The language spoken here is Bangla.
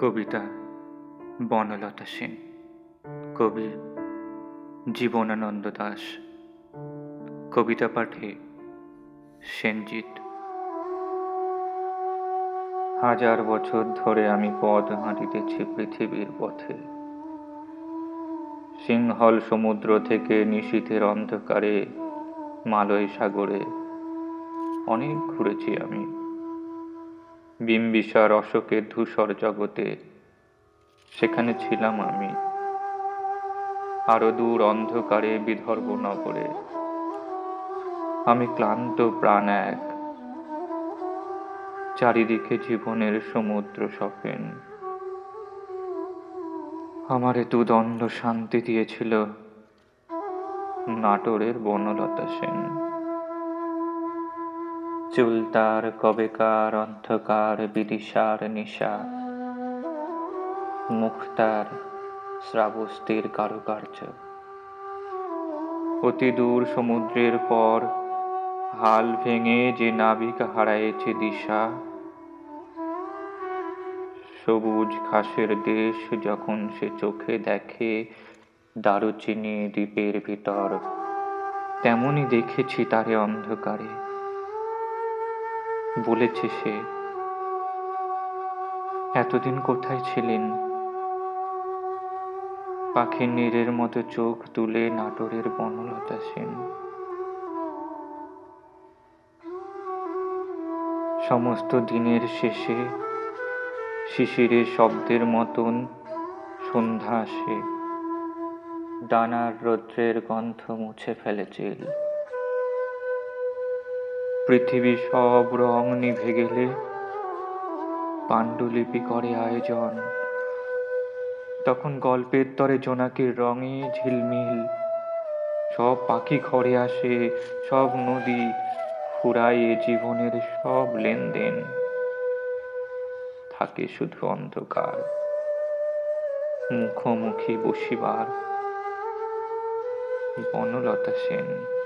কবিতা বনলতা সেন, কবি জীবনানন্দ দাস, কবিতা পাঠে সেনজিৎ। হাজার বছর ধরে আমি পদ হাঁটিতেছি পৃথিবীর পথে। সিংহল সমুদ্র থেকে নিশীথের অন্ধকারে মালয় সাগরে অনেক ঘুরেছি আমি। বিম্বিসার অশোকের ধূসর জগতে। সেখানে ছিলাম আমি। আরও দূর অন্ধকারে বিদর্ভ নগরে। আমি ক্লান্ত প্রাণ এক। চারিদিকে জীবনের সমুদ্র সপেন আমারে দুদণ্ড শান্তি দিয়েছিল নাটোরের বনলতা সেন। চুল তার কবেকার অন্ধকার, বিদিশার নিশা। মুখ তার শ্রাবস্তির কারুকার্য। অতি দূর সমুদ্রের পর হাল ভেঙে যে নাবিক হারায়েছে দিশা, সবুজ ঘাসের দেশ যখন সে চোখে দেখে দারুচিনি দ্বীপের ভিতর, তেমনই দেখেছি তারে অন্ধকারে। বলেছে সে। এতদিন কোথায় ছিলেন? পাখির নীরের মতো চোখ তুলে নাটোরের বনলতা সেন। সমস্ত দিনের শেষে শিশিরের শব্দের মতন সন্ধ্যা আসে। ডানার রৌদ্রের গন্ধ মুছে ফেলেছিল পৃথিবী সব রং নিভে গেলে পাণ্ডুলিপি করে আয়োজন। তখন গল্পের তরে জোনাকির রঙে ঝিলমিল। সব পাখি ঘরে আসে, সব নদী ফুরায় জীবনের সব লেনদেন। থাকে শুধু অন্ধকার, মুখোমুখি বসিবার। বনলতা সেন